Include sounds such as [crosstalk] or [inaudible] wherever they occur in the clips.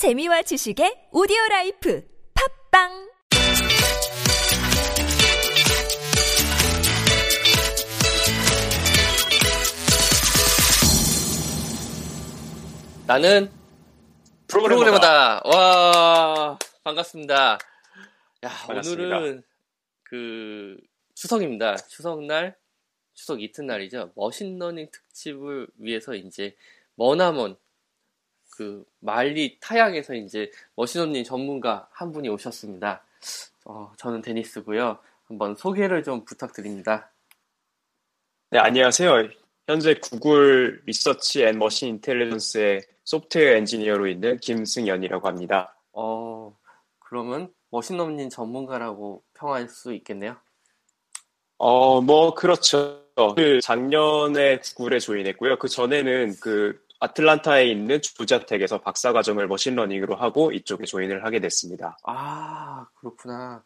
재미와 지식의 오디오 라이프 팟빵 나는 프로그래머다. 와, 반갑습니다. 야, 반갑습니다. 오늘은 그 추석입니다. 추석날, 추석 이튿날이죠. machine learning 특집을 위해서 이제 머나먼 그 만리타향에서 이제 machine learning 전문가 한 분이 오셨습니다. 어, 저는 데니스고요. 한번 소개를 좀 부탁드립니다. 네, 안녕하세요. 현재 Google Research and Machine Intelligence의 소프트웨어 엔지니어로 있는 김승연이라고 합니다. 어, 그러면 machine learning 전문가라고 평할 수 있겠네요. 어, 뭐, 그렇죠. 그 작년에 구글에 조인했고요. 그 전에는 그 아틀란타에 있는 조자텍에서 박사과정을 머신러닝으로 하고 이쪽에 조인을 하게 됐습니다. 아, 그렇구나.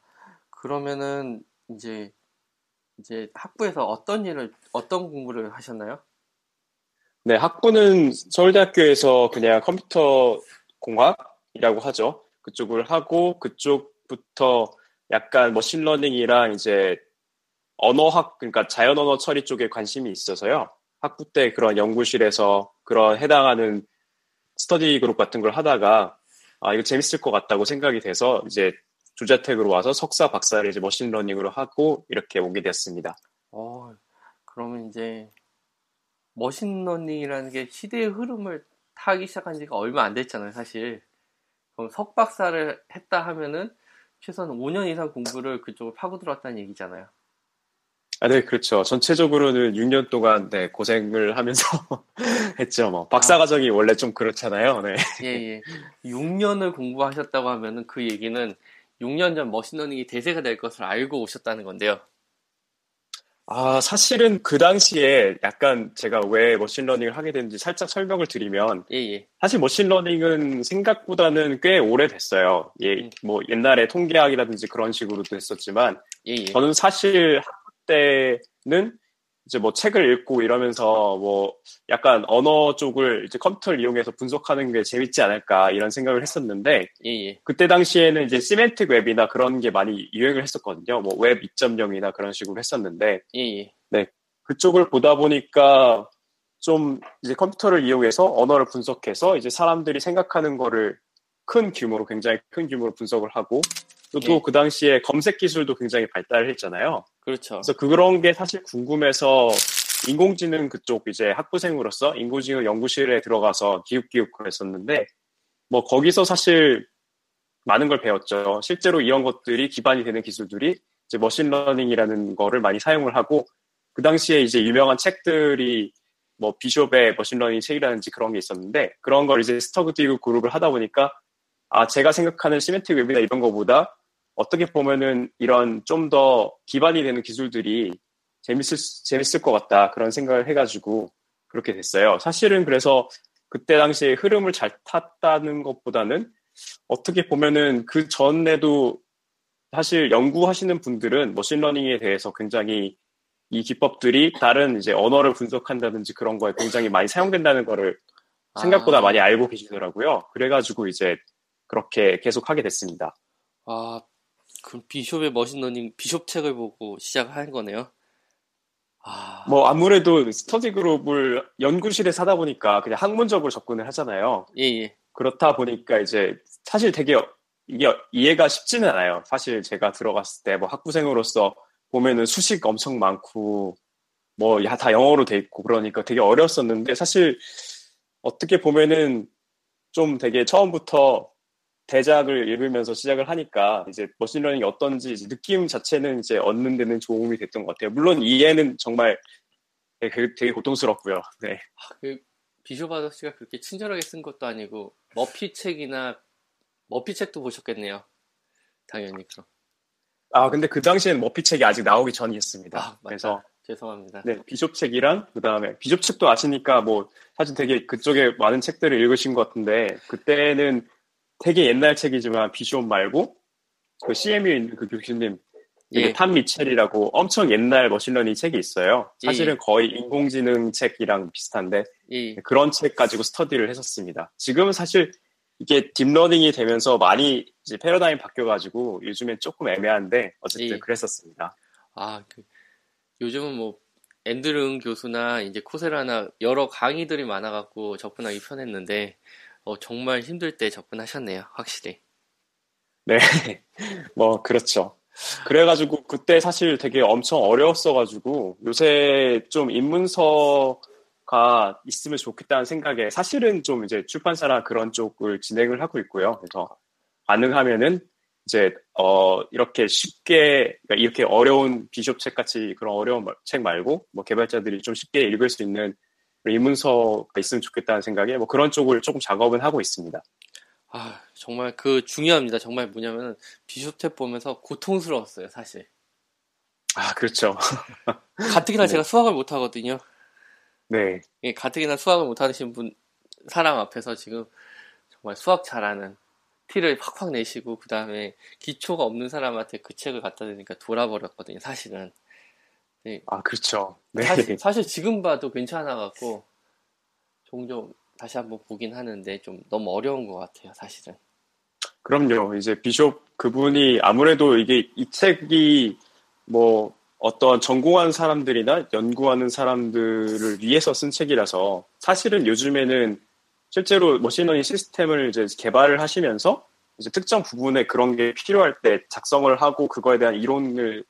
그러면은 이제 이제 학부에서 어떤 일을 어떤 공부를 하셨나요? 네, 학부는 서울대학교에서 그냥 컴퓨터 공학이라고 하죠. 그쪽을 하고 그쪽부터 약간 machine learning이랑 이제 언어학, 그러니까 자연 언어 처리 쪽에 관심이 있어서요. 학부 때 그런 연구실에서 그런 해당하는 스터디 그룹 같은 걸 하다가 아, 이거 재밌을 것 같다고 생각이 돼서 이제 조지아텍으로 와서 석사 박사를 이제 machine learning으로 하고 이렇게 오게 됐습니다. 어, 그러면 이제 machine learning이라는 게 시대의 흐름을 타기 시작한 지가 얼마 안 됐잖아요, 사실. 그럼 석박사를 했다 하면은 최소한 5년 이상 공부를 그쪽을 파고들었다는 얘기잖아요. 아, 네, 그렇죠. 전체적으로는 6년 동안 네, 고생을 하면서 [laughs] 했죠. 뭐 박사 과정이 원래 좀 그렇잖아요. 네. 예, 예. 6년을 공부하셨다고 하면은 그 얘기는 6년 전 machine learning이 대세가 될 것을 알고 오셨다는 건데요. 아, 사실은 그 당시에 약간 제가 왜 machine learning을 하게 됐는지 살짝 설명을 드리면 예, 예. 사실 machine learning은 생각보다는 꽤 오래됐어요. 예, 음. 뭐 옛날에 통계학이라든지 그런 식으로도 했었지만 예, 예. 저는 사실 때는 이제 뭐 책을 읽고 이러면서 뭐 약간 언어 쪽을 이제 컴퓨터를 이용해서 분석하는 게 재밌지 않을까 이런 생각을 했었는데 예, 예. 그때 당시에는 이제 semantic web이나 그런 게 많이 유행을 했었거든요. 뭐 웹 2.0이나 그런 식으로 했었는데 예, 예. 그쪽을 보다 보니까 좀 이제 컴퓨터를 이용해서 언어를 분석해서 이제 사람들이 생각하는 거를 큰 규모로 굉장히 큰 규모로 분석을 하고 또 예. 그 당시에 검색 기술도 굉장히 발달을 했잖아요. 그렇죠. 그래서 그런 게 사실 궁금해서 인공지능 그쪽 이제 학부생으로서 인공지능 연구실에 들어가서 기웃기웃 그랬었는데 뭐 거기서 사실 많은 걸 배웠죠. 실제로 이런 것들이 기반이 되는 기술들이 이제 machine learning이라는 거를 많이 사용을 하고 그 당시에 이제 유명한 책들이 뭐 비숍의 machine learning 책이라든지 그런 게 있었는데 그런 걸 이제 스터디 그룹을 하다 보니까 아 제가 생각하는 semantic web이나 이런 거보다 어떻게 보면은 이런 좀 더 기반이 되는 기술들이 재밌을 수- 재밌을 것 같다 그런 생각을 해가지고 그렇게 됐어요. 사실은 그래서 그때 당시에 흐름을 잘 탔다는 것보다는 어떻게 보면은 그 전에도 사실 연구하시는 분들은 machine learning에 대해서 굉장히 이 기법들이 다른 이제 언어를 분석한다든지 그런 거에 굉장히 많이 사용된다는 거를 생각보다 아. 많이 알고 계시더라고요. 그래가지고 이제 그렇게 계속 하게 됐습니다. 아, 그 비숍의 machine learning 비숍 책을 보고 시작한 거네요. 아, 뭐 아무래도 스터디 그룹을 연구실에서 하다 보니까 그냥 학문적으로 접근을 하잖아요. 예, 예. 그렇다 보니까 이제 사실 되게 이게 이해가 쉽지는 않아요. 사실 제가 들어갔을 때 뭐 학부생으로서 보면은 수식 엄청 많고 뭐 다 영어로 돼 있고 그러니까 되게 어려웠었는데 사실 어떻게 보면은 좀 되게 처음부터 대작을 읽으면서 시작을 하니까 이제 머신러닝이 어떤지 이제 느낌 자체는 이제 얻는 데는 도움이 됐던 것 같아요. 물론 이해는 정말 되게, 되게 고통스럽고요. 네. 그 비숍 아저씨가 그렇게 친절하게 쓴 것도 아니고 머피 책이나 머피 책도 보셨겠네요. 당연히 그럼. 아 근데 그 당시에는 머피 책이 아직 나오기 전이었습니다. 아. 그래서 죄송합니다. 네 비숍 책이랑 그 다음에 비숍 책도 아시니까 뭐 사실 되게 그쪽에 많은 책들을 읽으신 것 같은데 그때는 되게 옛날 책이지만 비숍 말고 그 CMU에 있는 그 교수님 예. 탐 미첼이라고 엄청 옛날 machine learning 책이 있어요. 예, 사실은 거의 인공지능 책이랑 비슷한데 예, 그런 책 가지고 스터디를 했었습니다. 지금은 사실 이게 deep learning이 되면서 많이 이제 패러다임이 바뀌어가지고 요즘엔 조금 애매한데 어쨌든 예. 그랬었습니다. 아, 그, 요즘은 뭐, 앤드류 응 교수나 이제 Coursera나 여러 강의들이 많아갖고 접근하기 편했는데, 어, 정말 힘들 때 접근하셨네요. 확실히. 네, [laughs] 뭐 그렇죠. 그래가지고 그때 사실 되게 엄청 어려웠어가지고 요새 좀 입문서가 있으면 좋겠다는 생각에 사실은 좀 이제 출판사나 그런 쪽을 진행을 하고 있고요. 그래서 가능하면은 이제 어 이렇게 쉽게 그러니까 이렇게 어려운 비숍 책 같이 그런 어려운 책 말고 뭐 개발자들이 좀 쉽게 읽을 수 있는 입문서가 있으면 좋겠다는 생각에 뭐 그런 쪽을 조금 작업은 하고 있습니다. 아, 정말 그 중요합니다. 정말 뭐냐면, 비숍탭 보면서 고통스러웠어요, 사실. 아 그렇죠. [laughs] 가뜩이나 네. 제가 수학을 못 하거든요. 네. 예, 가뜩이나 수학을 못 하시는 분, 사람 앞에서 지금 정말 수학 잘하는 티를 팍팍 내시고, 그 다음에 기초가 없는 사람한테 그 책을 갖다 대니까 돌아버렸거든요, 사실은. 아 그렇죠. 네. 사실, [laughs] 사실 지금 봐도 괜찮아 갖고, 종종 다시 한번 보긴 하는데, 좀 너무 어려운 것 같아요, 사실은. 그럼요. 이제 비숍 그분이 아무래도 이게 이 책이 뭐 어떤 전공한 사람들이나 연구하는 사람들을 위해서 쓴 책이라서 사실은 요즘에는 실제로 machine learning 시스템을 이제 개발을 하시면서 이제 특정 부분에 그런 게 필요할 때 작성을 하고 그거에 대한 이론을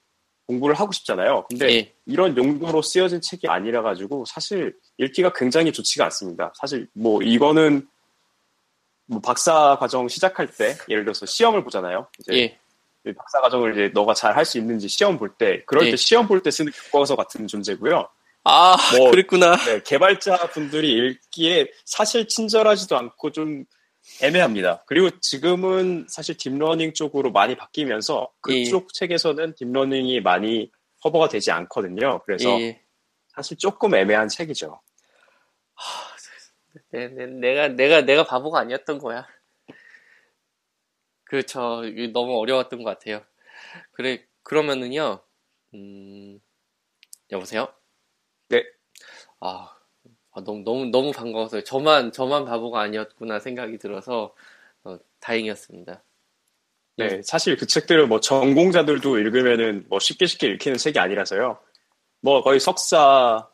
공부를 하고 싶잖아요. 근데 예, 이런 용도로 쓰여진 책이 아니라 가지고 사실 읽기가 굉장히 좋지가 않습니다. 사실 뭐 이거는 뭐 박사 과정 시작할 때 예를 들어서 시험을 보잖아요. 이제 예, 이 박사 과정을 이제 너가 잘 할 수 있는지 시험 볼 때 그럴 예. 때 시험 볼 때 쓰는 교과서 같은 존재고요. 아, 뭐- 그랬구나. 네, 개발자 분들이 읽기에 사실 친절하지도 않고 좀 애매합니다. 그리고 지금은 사실 deep learning 쪽으로 많이 바뀌면서 그쪽 책에서는 deep learning이 많이 커버가 되지 않거든요. 그래서 예, 사실 조금 애매한 책이죠. 내, 내, 내가, 내가, 내가 바보가 아니었던 거야. 그렇죠. 너무 어려웠던 것 같아요. 그래, 그러면은요, 음, 여보세요? 네. 아, 아, 너무, 너무, 너무 반가워서요. 저만, 저만 바보가 아니었구나 생각이 들어서, 어, 다행이었습니다. 네, 사실 그 책들은 뭐 전공자들도 읽으면은 뭐 쉽게 쉽게 읽히는 책이 아니라서요. 뭐 거의 석사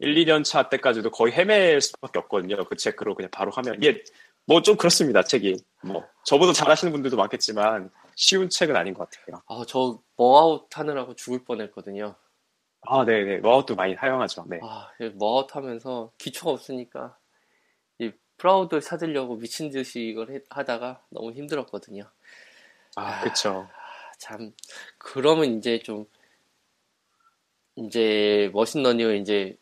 1, 2년 차 때까지도 거의 헤맬 수밖에 없거든요. 그 책으로 그냥 바로 하면. 이게 뭐 좀 그렇습니다, 책이. 뭐 저보다 잘하시는 분들도 많겠지만 쉬운 책은 아닌 것 같아요. 아, 저, Mahout 하느라고 죽을 뻔했거든요. 아, 네네. 와우도 많이 사용하죠. 네. 아, Mahout 하면서 기초가 없으니까, 이 fraud 찾으려고 미친 듯이 이걸 해- 하다가 너무 힘들었거든요. 아, 그쵸. 참, 그러면 이제 좀, 이제 machine learning을 이제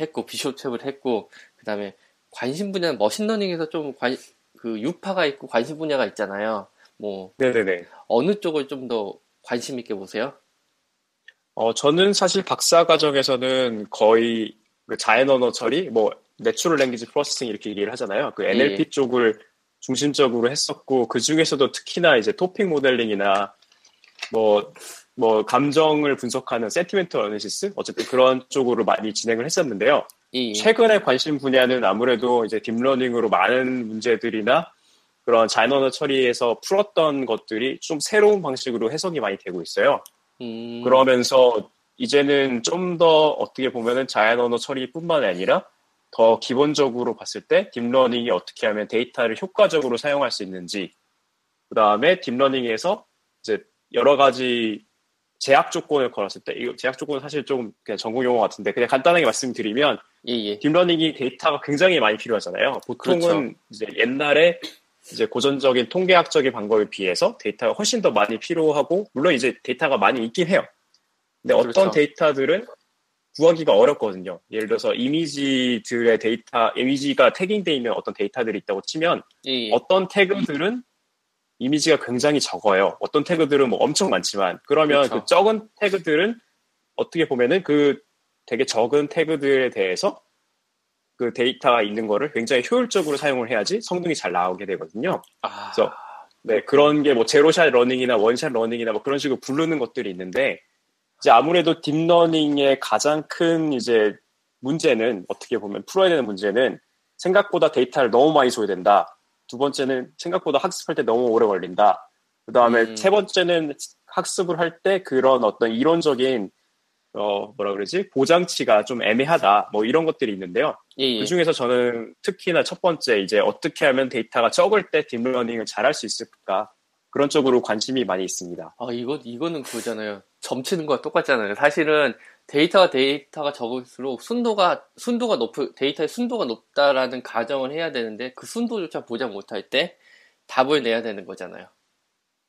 했고, 비숍 책을 했고, 그 다음에 관심 분야는 machine learning에서 좀 관, 그 유파가 있고 관심 분야가 있잖아요. 뭐, 네네네. 어느 쪽을 좀 더 관심 있게 보세요? 어, 저는 사실 박사 과정에서는 거의 그 자연 언어 처리, 뭐, natural language processing 이렇게 얘기를 하잖아요. 그 NLP 예. 쪽을 중심적으로 했었고, 그 중에서도 특히나 이제 topic modeling이나 뭐, 뭐, 감정을 분석하는 sentiment analysis? 어쨌든 그런 쪽으로 많이 진행을 했었는데요. 이, 최근에 관심 분야는 아무래도 이제 deep learning으로 많은 문제들이나 그런 자연 언어 처리에서 풀었던 것들이 좀 새로운 방식으로 해석이 많이 되고 있어요. 음, 그러면서 이제는 좀 더 어떻게 보면은 자연 언어 처리뿐만 아니라 더 기본적으로 봤을 때 deep learning이 어떻게 하면 데이터를 효과적으로 사용할 수 있는지 그 다음에 deep learning에서 이제 여러 가지 제약 조건을 걸었을 때 이거 제약 조건은 사실 좀 그냥 전공 용어 같은데 그냥 간단하게 말씀드리면 예, 예. deep learning이 데이터가 굉장히 많이 필요하잖아요. 보통은 그렇죠. 이제 옛날에 이제 고전적인 통계학적인 방법에 비해서 데이터가 훨씬 더 많이 필요하고 물론 이제 데이터가 많이 있긴 해요. 근데 어떤 그렇죠. 데이터들은 구하기가 어렵거든요. 예를 들어서 이미지들의 데이터, 이미지가 tagging되어 있는 어떤 데이터들이 있다고 치면 예, 예. 어떤 태그들은 이미지가 굉장히 적어요. 어떤 태그들은 뭐 엄청 많지만 그러면 그렇죠. 그 적은 태그들은 어떻게 보면은 그 되게 적은 태그들에 대해서 그 데이터가 있는 거를 굉장히 효율적으로 사용을 해야지 성능이 잘 나오게 되거든요. 아, 그래서 네, 그런 게 뭐 zero-shot learning이나 one-shot learning이나 뭐 그런 식으로 부르는 것들이 있는데 이제 아무래도 deep learning의 가장 큰 이제 문제는 어떻게 보면 풀어야 되는 문제는 생각보다 데이터를 너무 많이 줘야 된다. 두 번째는 생각보다 학습할 때 너무 오래 걸린다. 그 다음에 음. 세 번째는 학습을 할 때 그런 어떤 이론적인 어 뭐라 그러지 보장치가 좀 애매하다. 뭐 이런 것들이 있는데요. 예, 예. 그 중에서 저는 특히나 첫 번째 이제 어떻게 하면 데이터가 적을 때 deep learning을 잘 할 수 있을까 그런 쪽으로 관심이 많이 있습니다. 아, 이거, 이거는 그거잖아요. 점치는 거와 똑같잖아요. 사실은 데이터가 데이터가 적을수록 순도가, 순도가 높을, 데이터의 순도가 높다라는 가정을 해야 되는데 그 순도조차 보장 못할 때 답을 내야 되는 거잖아요.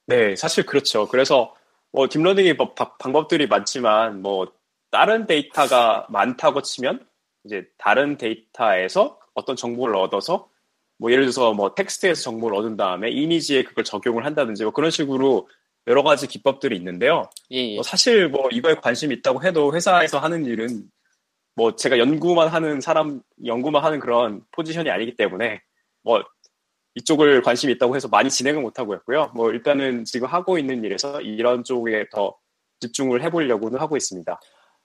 네, 사실 그렇죠. 그래서 뭐 deep learning의 방법들이 많지만 뭐 다른 데이터가 많다고 치면 이제 다른 데이터에서 어떤 정보를 얻어서 뭐 예를 들어서 뭐 텍스트에서 정보를 얻은 다음에 이미지에 그걸 적용을 한다든지 뭐 그런 식으로 여러 가지 기법들이 있는데요. 예, 예. 뭐 사실 뭐 이거에 관심이 있다고 해도 회사에서 하는 일은 뭐 제가 연구만 하는 사람, 연구만 하는 그런 포지션이 아니기 때문에 뭐 이쪽을 관심이 있다고 해서 많이 진행을 못 하고 있고요. 뭐 일단은 지금 하고 있는 일에서 이런 쪽에 더 집중을 해보려고는 하고 있습니다.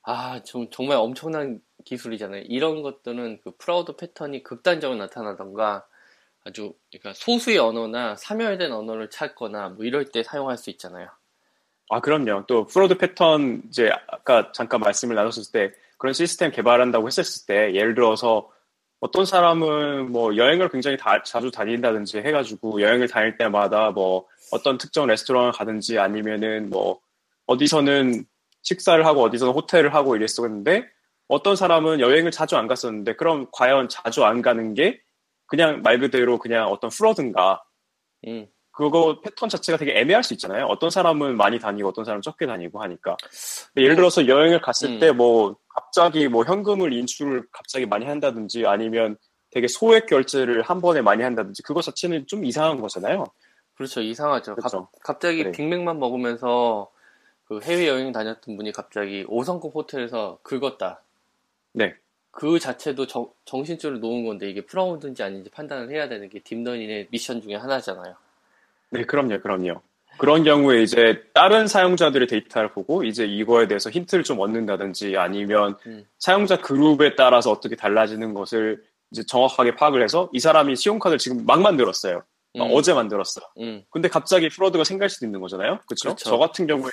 아, 좀, 정말 엄청난 기술이잖아요. 이런 것들은 그 fraud 패턴이 극단적으로 나타나던가 아주 그러니까 소수의 언어나 사멸된 언어를 찾거나 뭐 이럴 때 사용할 수 있잖아요. 아 그럼요. 또 fraud 패턴 이제 아까 잠깐 말씀을 나눴을 때 그런 시스템 개발한다고 했었을 때 예를 들어서 어떤 사람은 뭐 여행을 굉장히 다- 자주 다닌다든지 해가지고 여행을 다닐 때마다 뭐 어떤 특정 레스토랑을 가든지 아니면은 뭐 어디서는 식사를 하고 어디서는 호텔을 하고 이랬었는데 어떤 사람은 여행을 자주 안 갔었는데 그럼 과연 자주 안 가는 게 그냥 말 그대로 그냥 어떤 프로든가 음. 그거 패턴 자체가 되게 애매할 수 있잖아요. 어떤 사람은 많이 다니고 어떤 사람은 적게 다니고 하니까. 예를 들어서 여행을 갔을 음. 때뭐 갑자기 뭐 현금을 인출을 갑자기 많이 한다든지 아니면 되게 소액 결제를 한 번에 많이 한다든지 그거 자체는 좀 이상한 거잖아요. 그렇죠. 이상하죠. 그렇죠. 갑, 갑자기 네. 빅맥만 먹으면서 그 해외여행 다녔던 분이 갑자기 5성급 호텔에서 긁었다. 네. 그 자체도 정, 정신줄을 놓은 건데 이게 fraud인지 아닌지 판단을 해야 되는 게 deep learning의 미션 중에 하나잖아요. 네, 그럼요, 그럼요. 그런 경우에 이제 다른 사용자들의 데이터를 보고 이제 이거에 대해서 힌트를 좀 얻는다든지 아니면 음. 사용자 그룹에 따라서 어떻게 달라지는 것을 이제 정확하게 파악을 해서 이 사람이 신용카드를 지금 막 만들었어요. 음, 어제 만들었어. 음, 근데 갑자기 fraud가 생길 수도 있는 거잖아요. 그렇죠? 그렇죠. 저 같은 경우에는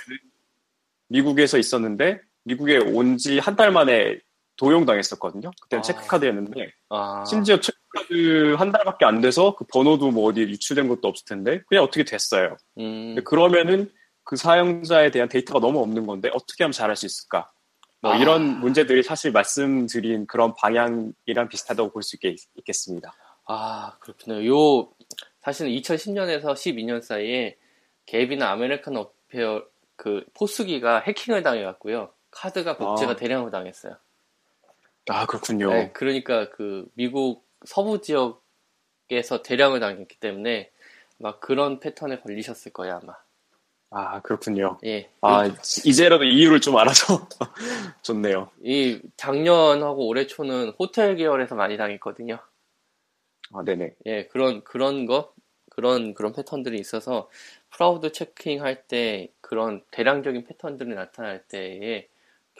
미국에서 있었는데 미국에 온 지 한 달 만에 도용당했었거든요. 그때는 아. 체크카드였는데 아, 심지어 체크카드 한 달밖에 안 돼서 그 번호도 뭐 어디 유출된 것도 없을 텐데 그냥 어떻게 됐어요. 음, 그러면은 그 사용자에 대한 데이터가 너무 없는 건데 어떻게 하면 잘할 수 있을까? 뭐 아. 이런 문제들이 사실 말씀드린 그런 방향이랑 비슷하다고 볼 수 있겠습니다. 아, 그렇군요. 요, 사실은 2010년에서 12년 사이에 Gap이나 American Apparel 그 POS기가 해킹을 당해갖고요. 카드가 복제가 아. 대량으로 당했어요. 아 그렇군요. 네, 그러니까 그 미국 서부 지역에서 대량을 당했기 때문에 막 그런 패턴에 걸리셨을 거야 아마. 아 그렇군요. 예. 아 이제라도 이유를 좀 알아서 [laughs] 좋네요. 이 작년하고 올해 초는 호텔 계열에서 많이 당했거든요. 아 네네. 예, 그런 그런 거 그런 그런 패턴들이 있어서 fraud checking 할 때 그런 대량적인 패턴들이 나타날 때에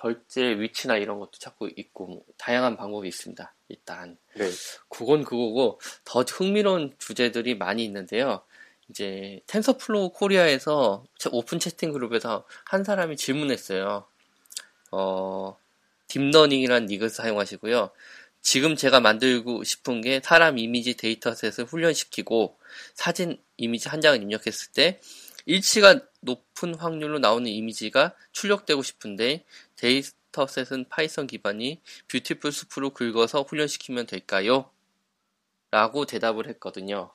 결제 위치나 이런 것도 찾고 있고 뭐 다양한 방법이 있습니다. 일단 네. 그건 그거고 더 흥미로운 주제들이 많이 있는데요. 이제 TensorFlow Korea에서 오픈 채팅 그룹에서 한 사람이 질문했어요. 어, deep learning이란 리그를 사용하시고요. 지금 제가 만들고 싶은 게 사람 이미지 dataset을 훈련시키고 사진 이미지 한 장을 입력했을 때 일치가 높은 확률로 나오는 이미지가 출력되고 싶은데 dataset은 Python 기반이 Beautiful Soup으로 긁어서 훈련시키면 될까요? 라고 대답을 했거든요.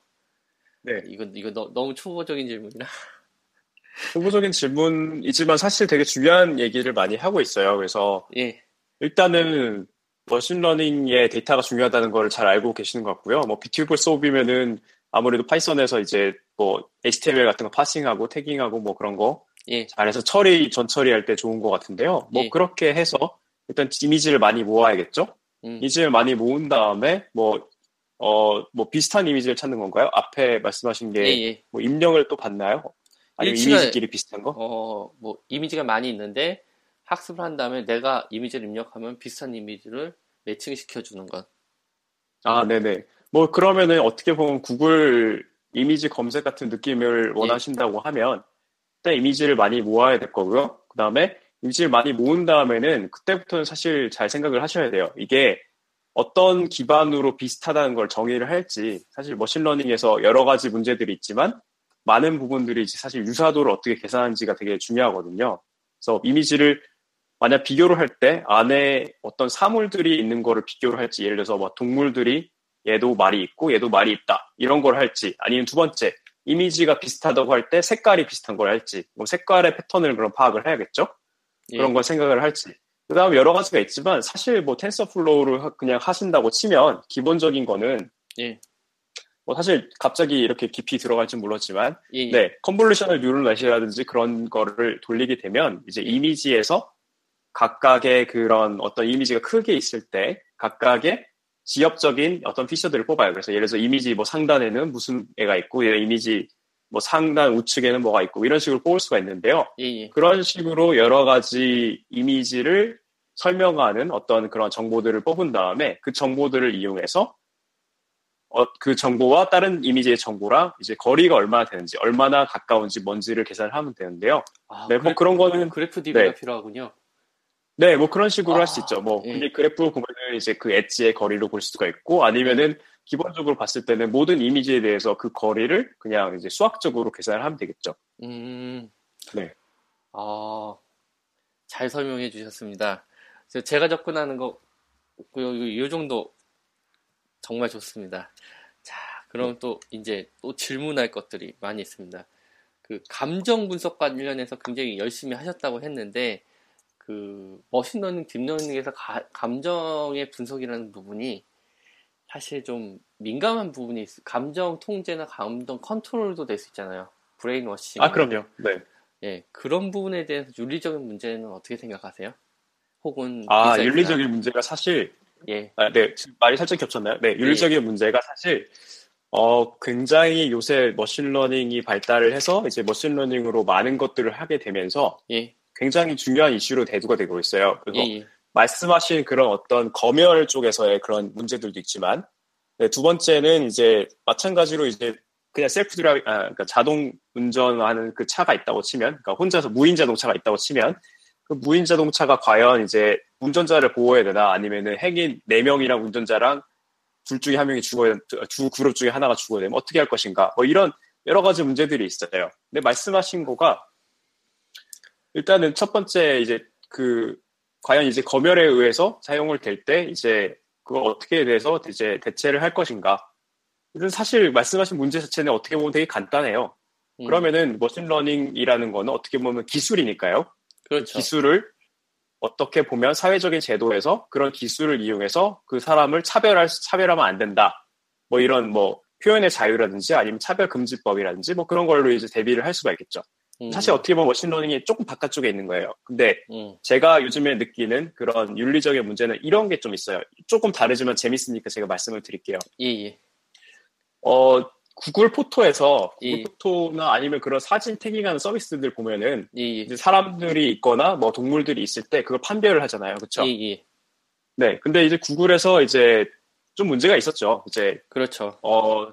네. 이건, 이거 너, 너무 초보적인 질문이라. [laughs] 초보적인 질문이지만 사실 되게 중요한 얘기를 많이 하고 있어요. 그래서 예, 일단은 machine learning의 데이터가 중요하다는 걸 잘 알고 계시는 것 같고요. 뭐 Beautiful Soup이면은 아무래도 Python에서 이제 뭐 HTML 같은 거 parsing하고 tagging하고 뭐 그런 거 예, 잘해서 처리 전 처리할 때 좋은 것 같은데요. 뭐 예. 그렇게 해서 일단 이미지를 많이 모아야겠죠. 음, 이미지를 많이 모은 다음에 뭐 어, 뭐 비슷한 이미지를 찾는 건가요? 앞에 말씀하신 게 예, 예. 뭐 입력을 또 받나요? 아니면 일치가- 이미지끼리 비슷한 거? 어, 뭐, 이미지가 많이 있는데, 학습을 한 다음에 내가 이미지를 입력하면 비슷한 이미지를 매칭시켜 주는 것. 아, 네 네. 뭐 그러면은 어떻게 보면 구글 이미지 검색 같은 느낌을 원하신다고 하면 이미지를 많이 모아야 될 거고요. 그 다음에 이미지를 많이 모은 다음에는 그때부터는 사실 잘 생각을 하셔야 돼요. 이게 어떤 기반으로 비슷하다는 걸 정의를 할지 사실 머신러닝에서 여러 가지 문제들이 있지만 많은 부분들이 사실 유사도를 어떻게 계산하는지가 되게 중요하거든요. 그래서 이미지를 만약 비교를 할 때 안에 어떤 사물들이 있는 거를 비교를 할지 예를 들어서 뭐 동물들이 얘도 말이 있고 얘도 말이 있다 이런 걸 할지 아니면 두 번째 이미지가 비슷하다고 할 때 색깔이 비슷한 걸 할지 뭐 색깔의 패턴을 그럼 파악을 해야겠죠 예. 그런 걸 생각을 할지 그 다음 여러 가지가 있지만 사실 뭐 TensorFlow를 그냥 하신다고 치면 기본적인 거는 예. 뭐 사실 갑자기 이렇게 깊이 들어갈지 몰랐지만 예, 예. 네 convolutional neural net이라든지 그런 거를 돌리게 되면 이제 이미지에서 각각의 그런 어떤 이미지가 크게 있을 때 각각의 지역적인 어떤 feature들을 뽑아요. 그래서 예를 들어서 이미지 뭐 상단에는 무슨 애가 있고 이미지 뭐 상단 우측에는 뭐가 있고 이런 식으로 뽑을 수가 있는데요. 예, 예. 그런 식으로 여러 가지 이미지를 설명하는 어떤 그런 정보들을 뽑은 다음에 그 정보들을 이용해서 어, 그 정보와 다른 이미지의 정보랑 이제 거리가 얼마나 되는지, 얼마나 가까운지 뭔지를 계산을 하면 되는데요. 아, 네, 뭐 그런 거는 그래프 DB가 네. 필요하군요. 네, 뭐 그런 식으로 아, 할수 있죠. 뭐 예. 근데 그래프 보면은 이제 그 엣지의 거리로 볼 수가 있고 아니면은 기본적으로 봤을 때는 모든 이미지에 대해서 그 거리를 그냥 이제 수학적으로 계산을 하면 되겠죠. 음. 네. 아, 잘 설명해 주셨습니다. 제가 접근하는 거, 이 정도 정말 좋습니다. 자, 그럼 네. 또 이제 또 질문할 것들이 많이 있습니다. 그 감정 분석 관련해서 굉장히 열심히 하셨다고 했는데, 그 machine learning, deep learning에서 가, 감정의 분석이라는 부분이 사실 좀 민감한 부분이 있어. 감정 통제나 감정 컨트롤도 될 수 있잖아요. brainwashing. 아, 그럼요. 네. 예, 그런 부분에 대해서 윤리적인 문제는 어떻게 생각하세요? 혹은 아, 윤리적인 문제가 사실 예. 아, 네, 말이 살짝 겹쳤나요? 네, 윤리적인 예. 문제가 사실 어, 굉장히 요새 machine learning이 발달을 해서 이제 machine learning으로 많은 것들을 하게 되면서 예. 굉장히 중요한 이슈로 대두가 되고 있어요. 그래서 예, 예. 말씀하신 그런 어떤 검열 쪽에서의 그런 문제들도 있지만 네, 두 번째는 이제 마찬가지로 이제 그냥 셀프 드라이 아, 그러니까 자동 운전하는 그 차가 있다고 치면 그러니까 혼자서 무인 자동차가 있다고 치면 그 무인 자동차가 과연 이제 운전자를 보호해야 되나 아니면은 행인 4명이랑 운전자랑 둘 중에 한 명이 죽어야 두 그룹 중에 하나가 죽어야 되면 어떻게 할 것인가 뭐 이런 여러 가지 문제들이 있어요. 근데 말씀하신 거가 일단은 첫 번째 이제 그 과연 이제 검열에 의해서 사용을 될 때 이제 그걸 어떻게 대해서 이제 대체를 할 것인가. 이건 사실 말씀하신 문제 자체는 어떻게 보면 되게 간단해요. 음. 그러면은 machine learning이라는 거는 어떻게 보면 기술이니까요. 그렇죠. 기술을 어떻게 보면 사회적인 제도에서 그런 기술을 이용해서 그 사람을 차별할 차별하면 안 된다. 뭐 이런 뭐 표현의 자유라든지 아니면 차별 금지법이라든지 뭐 그런 걸로 이제 대비를 할 수가 있겠죠. 음. 사실 어떻게 보면 machine learning이 조금 바깥쪽에 있는 거예요. 근데 음. 제가 요즘에 느끼는 그런 윤리적인 문제는 이런 게 좀 있어요. 조금 다르지만 재밌으니까 제가 말씀을 드릴게요. 예, 예. 어, 구글 포토에서 구글 예. 포토나 아니면 그런 사진 tagging하는 서비스들 보면은 예. 예. 사람들이 있거나 뭐 동물들이 있을 때 그걸 판별을 하잖아요, 그렇죠? 네, 근데 이제 구글에서 이제 좀 문제가 있었죠. 이제 그렇죠. 어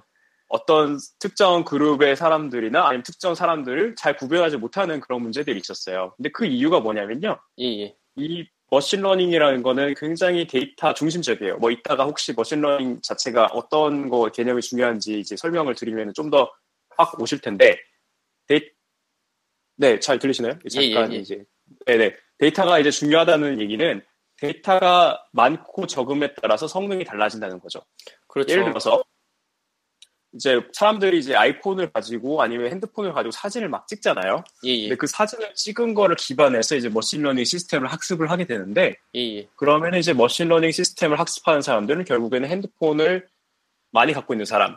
어떤 특정 그룹의 사람들이나 아니면 특정 사람들을 잘 구별하지 못하는 그런 문제들이 있었어요. 근데 그 이유가 뭐냐면요. 예, 예. 이 machine learning이라는 거는 굉장히 데이터 중심적이에요. 뭐 이따가 혹시 machine learning 자체가 어떤 거 개념이 중요한지 이제 설명을 드리면 좀 더 확 오실 텐데 데이... 네, 잘 들리시나요? 잠깐 예, 예, 예. 이제 네 네 데이터가 이제 중요하다는 얘기는 데이터가 많고 적음에 따라서 성능이 달라진다는 거죠. 그렇죠. 예를 들어서 이제 사람들이 이제 아이폰을 가지고 아니면 핸드폰을 가지고 사진을 막 찍잖아요. 예, 예. 근데 그 사진을 찍은 거를 기반해서 이제 machine learning 시스템을 학습을 하게 되는데, 예, 예. 그러면 이제 machine learning 시스템을 학습하는 사람들은 결국에는 핸드폰을 많이 갖고 있는 사람,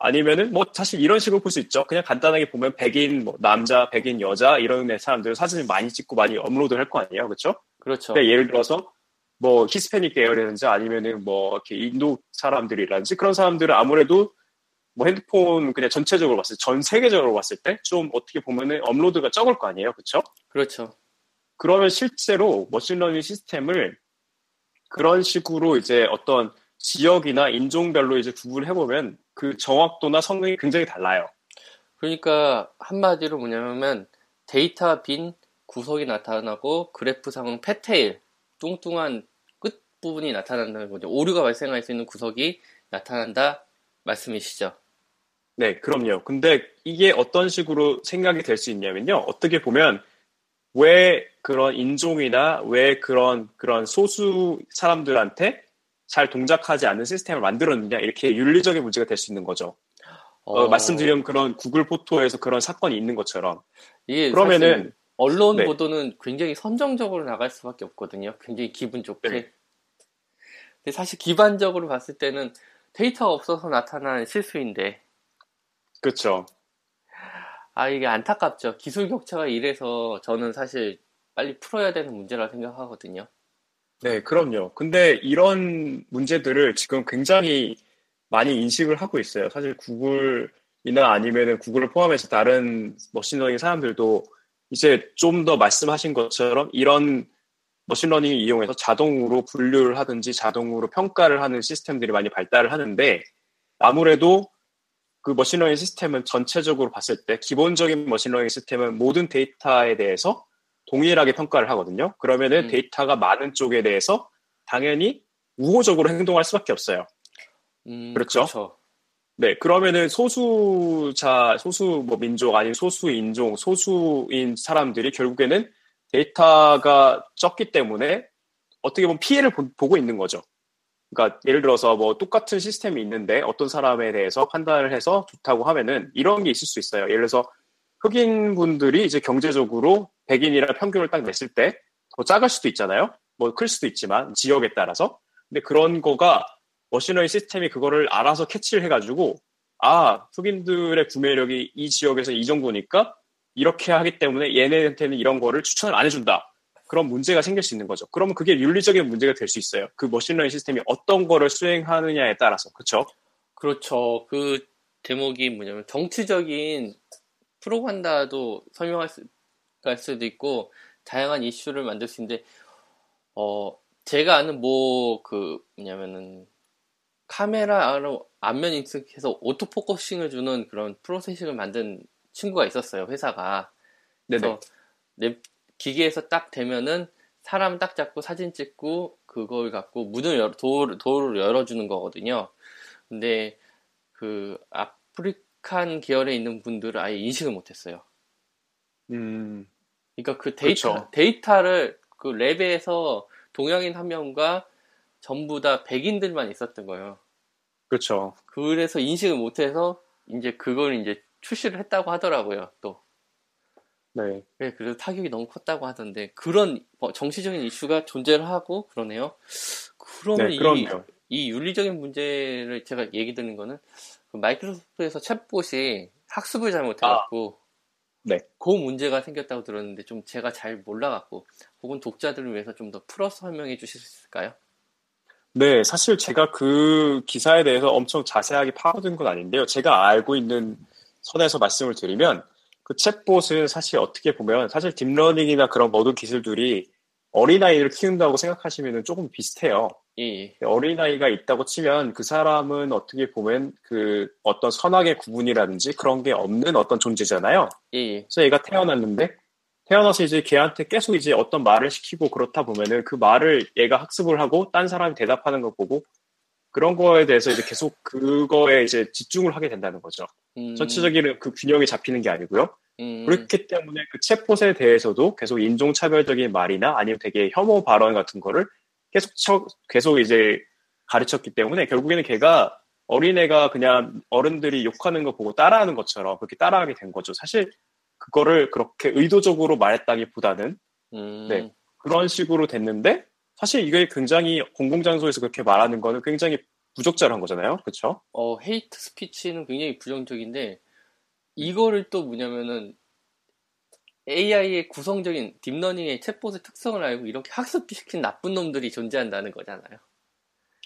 아니면은 뭐 사실 이런 식으로 볼 수 있죠. 그냥 간단하게 보면 백인 뭐 남자, 백인 여자 이런 사람들 사진을 많이 찍고 많이 업로드를 할 거 아니에요, 그렇죠? 그렇죠. 그러니까 예를 들어서 뭐 히스패닉 계열이라든지 아니면은 뭐 이렇게 인도 사람들이라든지 그런 사람들은 아무래도 뭐 핸드폰 그냥 전체적으로 봤을 때, 전 세계적으로 봤을 때 좀 어떻게 보면은 업로드가 적을 거 아니에요. 그렇죠? 그렇죠. 그러면 실제로 machine learning 시스템을 그런 식으로 이제 어떤 지역이나 인종별로 이제 구분을 해보면 그 정확도나 성능이 굉장히 달라요. 그러니까 한마디로 뭐냐면 데이터 빈 구석이 나타나고 그래프상은 패테일 뚱뚱한 끝 부분이 나타난다는 거죠. 오류가 발생할 수 있는 구석이 나타난다 말씀이시죠. 네, 그럼요. 근데 이게 어떤 식으로 생각이 될 수 있냐면요. 어떻게 보면 왜 그런 인종이나 왜 그런 그런 소수 사람들한테 잘 동작하지 않는 시스템을 만들었느냐 이렇게 윤리적인 문제가 될 수 있는 거죠. 어, 어... 말씀드린 그런 구글 포토에서 그런 사건이 있는 것처럼. 예, 그러면은 언론 네. 보도는 굉장히 선정적으로 나갈 수밖에 없거든요. 굉장히 기분 좋게. 네. 근데 사실 기반적으로 봤을 때는 데이터가 없어서 나타난 실수인데. 그렇죠. 아 이게 안타깝죠. 기술 격차가 이래서 저는 사실 빨리 풀어야 되는 문제라 생각하거든요. 네, 그럼요. 근데 이런 문제들을 지금 굉장히 많이 인식을 하고 있어요. 사실 구글이나 아니면은 구글을 포함해서 다른 machine learning 사람들도 이제 좀 더 말씀하신 것처럼 이런 machine learning을 이용해서 자동으로 분류를 하든지 자동으로 평가를 하는 시스템들이 많이 발달을 하는데 아무래도 그 machine learning 시스템은 전체적으로 봤을 때 기본적인 machine learning 시스템은 모든 데이터에 대해서 동일하게 평가를 하거든요. 그러면은 음. 데이터가 많은 쪽에 대해서 당연히 우호적으로 행동할 수밖에 없어요. 음, 그렇죠? 그렇죠? 네, 그러면은 소수자, 소수 뭐 민족 아니면 소수 인종, 소수인 사람들이 결국에는 데이터가 적기 때문에 어떻게 보면 피해를 보, 고 있는 거죠. 그러니까 예를 들어서 뭐 똑같은 시스템이 있는데 어떤 사람에 대해서 판단을 해서 좋다고 하면은 이런 게 있을 수 있어요. 예를 들어서 흑인 분들이 이제 경제적으로 백인이랑 평균을 딱 냈을 때 더 작을 수도 있잖아요. 뭐 클 수도 있지만 지역에 따라서. 근데 그런 거가 machine learning 시스템이 그거를 알아서 캐치를 해가지고 아 흑인들의 구매력이 이 지역에서 이 정도니까 이렇게 하기 때문에 얘네한테는 이런 거를 추천을 안 해준다. 그런 문제가 생길 수 있는 거죠. 그러면 그게 윤리적인 문제가 될 수 있어요. 그 machine learning 시스템이 어떤 거를 수행하느냐에 따라서 그렇죠? 그렇죠. 그 대목이 뭐냐면 정치적인 프로파간다도 설명할 수, 갈 수도 있고 다양한 이슈를 만들 수 있는데 어 제가 아는 뭐 그 뭐냐면은 카메라로 안면 인식해서 auto focusing을 주는 그런 processing을 만든 친구가 있었어요 회사가 그래서 내 기계에서 딱 되면은 사람 딱 잡고 사진 찍고 그걸 갖고 문을 열어, door를, door를 열어주는 거거든요 근데 그 African 계열에 있는 분들은 아예 인식을 못했어요 음. 그러니까 그 데이터 그렇죠. 데이터를 그 lab에서 동양인 한 명과 전부 다 백인들만 있었던 거예요. 그렇죠. 그래서 인식을 못해서 이제 그걸 이제 출시를 했다고 하더라고요. 또. 네. 네. 그래서 타격이 너무 컸다고 하던데 그런 뭐 정치적인 이슈가 존재를 하고 그러네요. 그러면 네, 이, 이 윤리적인 문제를 제가 얘기 드는 거는 그 마이크로소프트에서 챗봇이 학습을 잘못해갖고 아. 네. 그 문제가 생겼다고 들었는데 좀 제가 잘 몰라갖고 혹은 독자들을 위해서 좀 더 풀어서 설명해 주실 수 있을까요? 네, 사실 제가 그 기사에 대해서 엄청 자세하게 파고든 건 아닌데요. 제가 알고 있는 선에서 말씀을 드리면 그 챗봇은 사실 어떻게 보면 사실 deep learning이나 그런 모든 기술들이 어린아이를 키운다고 생각하시면 조금 비슷해요. 예. 어린아이가 있다고 치면 그 사람은 어떻게 보면 그 어떤 선악의 구분이라든지 그런 게 없는 어떤 존재잖아요. 예. 그래서 얘가 태어났는데 태어나서 이제 걔한테 계속 이제 어떤 말을 시키고 그렇다 보면은 그 말을 얘가 학습을 하고 딴 사람이 대답하는 거 보고 그런 거에 대해서 이제 계속 그거에 이제 집중을 하게 된다는 거죠. 음. 전체적인 그 균형이 잡히는 게 아니고요. 음. 그렇기 때문에 그 챗봇에 대해서도 계속 인종차별적인 말이나 아니면 되게 혐오 발언 같은 거를 계속 쳐, 계속 이제 가르쳤기 때문에 결국에는 걔가 어린애가 그냥 어른들이 욕하는 거 보고 따라하는 것처럼 그렇게 따라하게 된 거죠. 사실 그거를 그렇게 의도적으로 말했다기보다는 음. 네 그런 식으로 됐는데 사실 이게 굉장히 공공장소에서 그렇게 말하는 거는 굉장히 부적절한 거잖아요, 그렇죠? 어 hate speech는 굉장히 부정적인데 이거를 또 뭐냐면은 AI의 구성적인 deep learning의 챗봇의 특성을 알고 이렇게 학습시킨 나쁜 놈들이 존재한다는 거잖아요.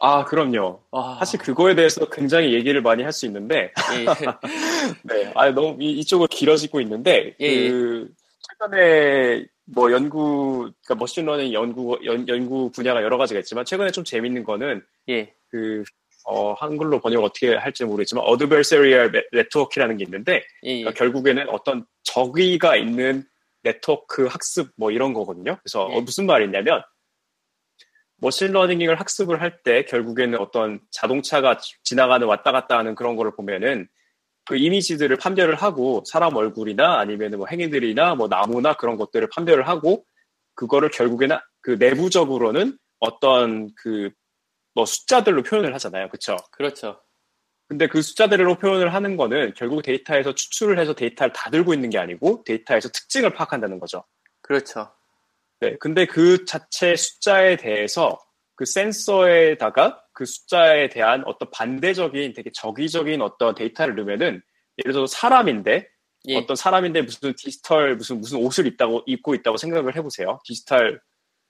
아, 그럼요. 아... 사실 그거에 대해서 굉장히 얘기를 많이 할 수 있는데, 예. [laughs] 네, 아 너무 이, 쪽으로 길어지고 있는데, 예. 그 최근에 뭐 연구, 그러니까 machine learning 연구 연, 연구 분야가 여러 가지가 있지만 최근에 좀 재밌는 거는 예, 그 어, 한글로 번역 어떻게 할지 모르겠지만 adversarial network라는 게 있는데 예, 예. 그러니까 결국에는 어떤 적의가 있는 네트워크 학습 뭐 이런 거거든요. 그래서 예. 어, 무슨 말이냐면 machine learning을 학습을 할 때 결국에는 어떤 자동차가 지- 지나가는 왔다 갔다 하는 그런 거를 보면은 그 이미지들을 판별을 하고 사람 얼굴이나 아니면 뭐 행위들이나 뭐 나무나 그런 것들을 판별을 하고 그거를 결국에는 그 내부적으로는 어떤 그 뭐 숫자들로 표현을 하잖아요. 그쵸? 그렇죠. 근데 그 숫자들로 표현을 하는 거는 결국 데이터에서 추출을 해서 데이터를 다 들고 있는 게 아니고 데이터에서 특징을 파악한다는 거죠. 그렇죠. 네. 근데 그 자체 숫자에 대해서 그 센서에다가 그 숫자에 대한 어떤 반대적인 되게 적의적인 어떤 데이터를 넣으면은 예를 들어서 사람인데 예, 어떤 사람인데 무슨 디지털 무슨 무슨 옷을 입다고 입고 있다고 생각을 해보세요. 디지털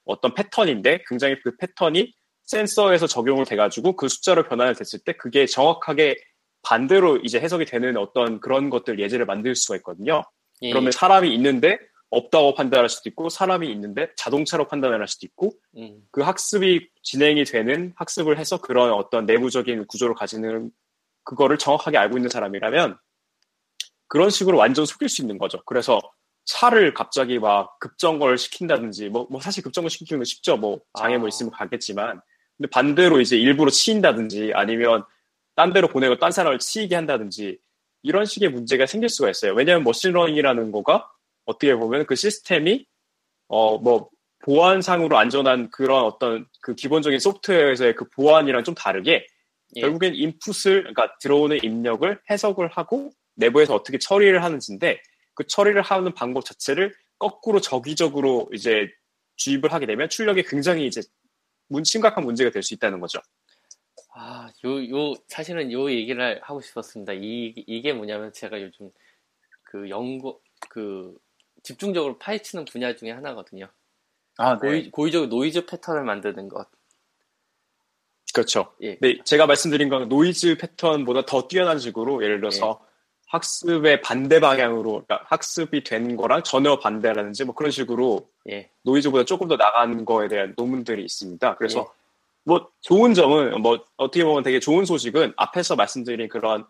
어떤 패턴인데 굉장히 그 패턴이 센서에서 적용을 돼가지고 그 숫자로 변환을 됐을 때 그게 정확하게 반대로 이제 해석이 되는 어떤 그런 것들 예제를 만들 수가 있거든요. 예, 그러면 사람이 있는데 없다고 판단할 수도 있고 사람이 있는데 자동차로 판단할 수도 있고 음, 그 학습이 진행이 되는 학습을 해서 그런 어떤 내부적인 구조를 가지는 그거를 정확하게 알고 있는 사람이라면 그런 식으로 완전 속일 수 있는 거죠. 그래서 차를 갑자기 막 급정거를 시킨다든지 뭐, 뭐 사실 급정거 시키는 건 쉽죠. 뭐 장애 뭐 아. 있으면 가겠지만 근데 반대로 이제 일부러 치인다든지 아니면 딴 데로 보내고 딴 사람을 치이게 한다든지 이런 식의 문제가 생길 수가 있어요. 왜냐하면 machine learning이라는 거가 어떻게 보면 그 시스템이 어 뭐 보안상으로 안전한 그런 어떤 그 기본적인 소프트웨어에서의 그 보안이랑 좀 다르게 예. 결국엔 인풋을 그러니까 들어오는 입력을 해석을 하고 내부에서 어떻게 처리를 하는지인데 그 처리를 하는 방법 자체를 거꾸로 적의적으로 이제 주입을 하게 되면 출력이 굉장히 이제 문- 심각한 문제가 될 수 있다는 거죠. 아, 요, 요, 사실은 요 얘기를 하고 싶었습니다. 이, 이게 뭐냐면 제가 요즘 그 연구, 그, 집중적으로 파헤치는 분야 중에 하나거든요. 아, 고의, 고의적 노이즈 패턴을 만드는 것. 그렇죠. 예. 네, 제가 말씀드린 건 노이즈 패턴보다 더 뛰어난 식으로 예를 들어서 예. 학습의 반대 방향으로 그러니까 학습이 된 거랑 전혀 반대라든지 뭐 그런 식으로 예, 노이즈보다 조금 더 나간 거에 대한 논문들이 있습니다. 그래서 예. 뭐 좋은 점은 뭐 어떻게 보면 되게 좋은 소식은 앞에서 말씀드린 그런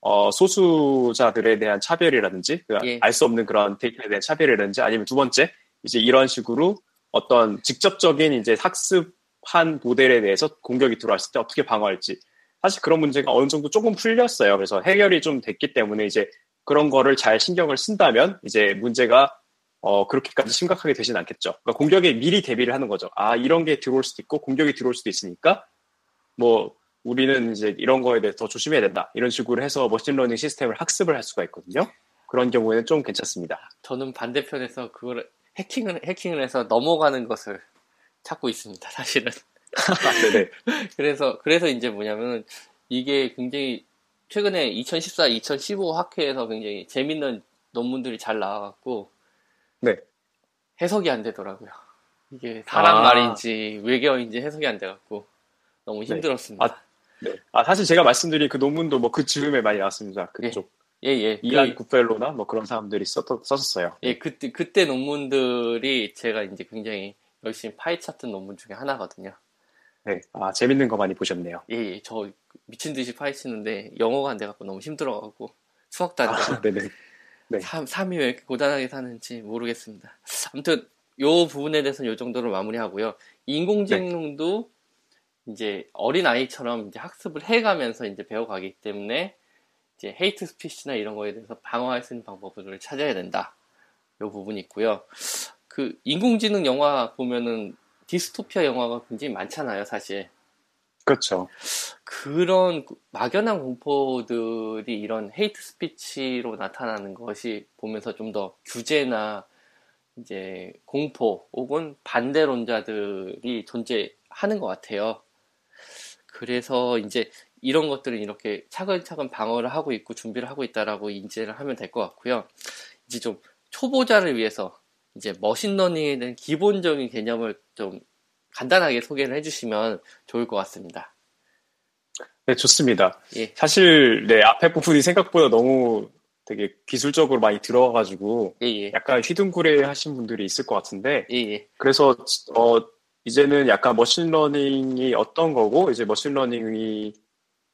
어, 소수자들에 대한 차별이라든지 예. 알수 없는 그런 데이터에 대한 차별이라든지 아니면 두 번째 이제 이런 식으로 어떤 직접적인 이제 학습한 모델에 대해서 공격이 들어왔을 때 어떻게 방어할지 사실 그런 문제가 어느 정도 조금 풀렸어요. 그래서 해결이 좀 됐기 때문에 이제 그런 거를 잘 신경을 쓴다면 이제 문제가 어, 그렇게까지 심각하게 되진 않겠죠. 그러니까 공격에 미리 대비를 하는 거죠. 아, 이런 게 들어올 수도 있고, 공격이 들어올 수도 있으니까, 뭐, 우리는 이제 이런 거에 대해서 더 조심해야 된다. 이런 식으로 해서 machine learning 시스템을 학습을 할 수가 있거든요. 그런 경우에는 좀 괜찮습니다. 저는 반대편에서 그걸 해킹을, 해킹을 해서 넘어가는 것을 찾고 있습니다, 사실은. 네네. [laughs] 그래서, 그래서 이제 뭐냐면, 이게 굉장히, 최근에 2014, 2015 학회에서 굉장히 재밌는 논문들이 잘 나와갖고, 네. 해석이 안 되더라고요. 이게 사람 아. 말인지 외계어인지 해석이 안 돼갖고, 너무 네. 힘들었습니다. 아, 네. 아, 사실 제가 말씀드린 그 논문도 뭐 그 즈음에 많이 나왔습니다. 그쪽. 예, 예. 이안 그, 굿펠로나 뭐 그런 사람들이 썼, 썼었어요. 예, 그때, 그때 논문들이 제가 이제 굉장히 열심히 파헤쳤던 논문 중에 하나거든요. 네. 아, 재밌는 거 많이 보셨네요. 예, 예. 저 미친 듯이 파헤치는데 영어가 안 돼갖고 너무 힘들어갖고 수학도 안 되고 아, [laughs] 네네. 네. 삶, 삶이 왜 이렇게 고단하게 사는지 모르겠습니다. 아무튼 요 부분에 대해서는 요 정도로 마무리하고요. 인공지능도 이제 어린 아이처럼 이제 학습을 해가면서 이제 배워가기 때문에 이제 hate speech나 이런 거에 대해서 방어할 수 있는 방법을 찾아야 된다. 요 부분이 있고요. 그 인공지능 영화 보면은 디스토피아 영화가 굉장히 많잖아요, 사실. 그렇죠. 그런 막연한 공포들이 이런 hate speech로 나타나는 것이 보면서 좀 더 규제나 이제 공포 혹은 반대론자들이 존재하는 것 같아요. 그래서 이제 이런 것들은 이렇게 차근차근 방어를 하고 있고 준비를 하고 있다라고 인지를 하면 될 것 같고요. 이제 좀 초보자를 위해서 이제 머신러닝에 대한 기본적인 개념을 좀 간단하게 소개를 해주시면 좋을 것 같습니다. 네, 좋습니다. 예. 사실, 네, 앞에 부분이 생각보다 너무 되게 기술적으로 많이 들어가가지고 예, 예. 약간 휘둥그레 하신 분들이 있을 것 같은데 예, 예. 그래서 어 이제는 약간 machine learning이 어떤 거고 이제 machine learning이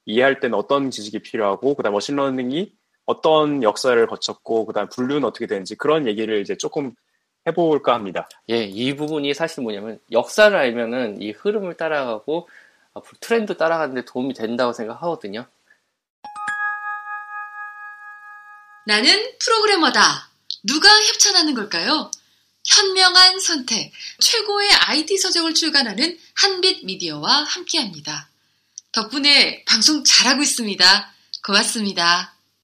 이해할 때는 어떤 지식이 필요하고 그다음 machine learning이 어떤 역사를 거쳤고 그다음 분류는 어떻게 되는지 그런 얘기를 이제 조금 해볼까 합니다. 예, 이 부분이 사실 뭐냐면 역사를 알면은 이 흐름을 따라가고 앞으로 트렌드 따라가는데 도움이 된다고 생각하거든요. 나는 프로그래머다. 누가 협찬하는 걸까요? 현명한 선택, 최고의 IT 서적을 출간하는 한빛 미디어와 함께합니다. 덕분에 방송 잘하고 있습니다. 고맙습니다.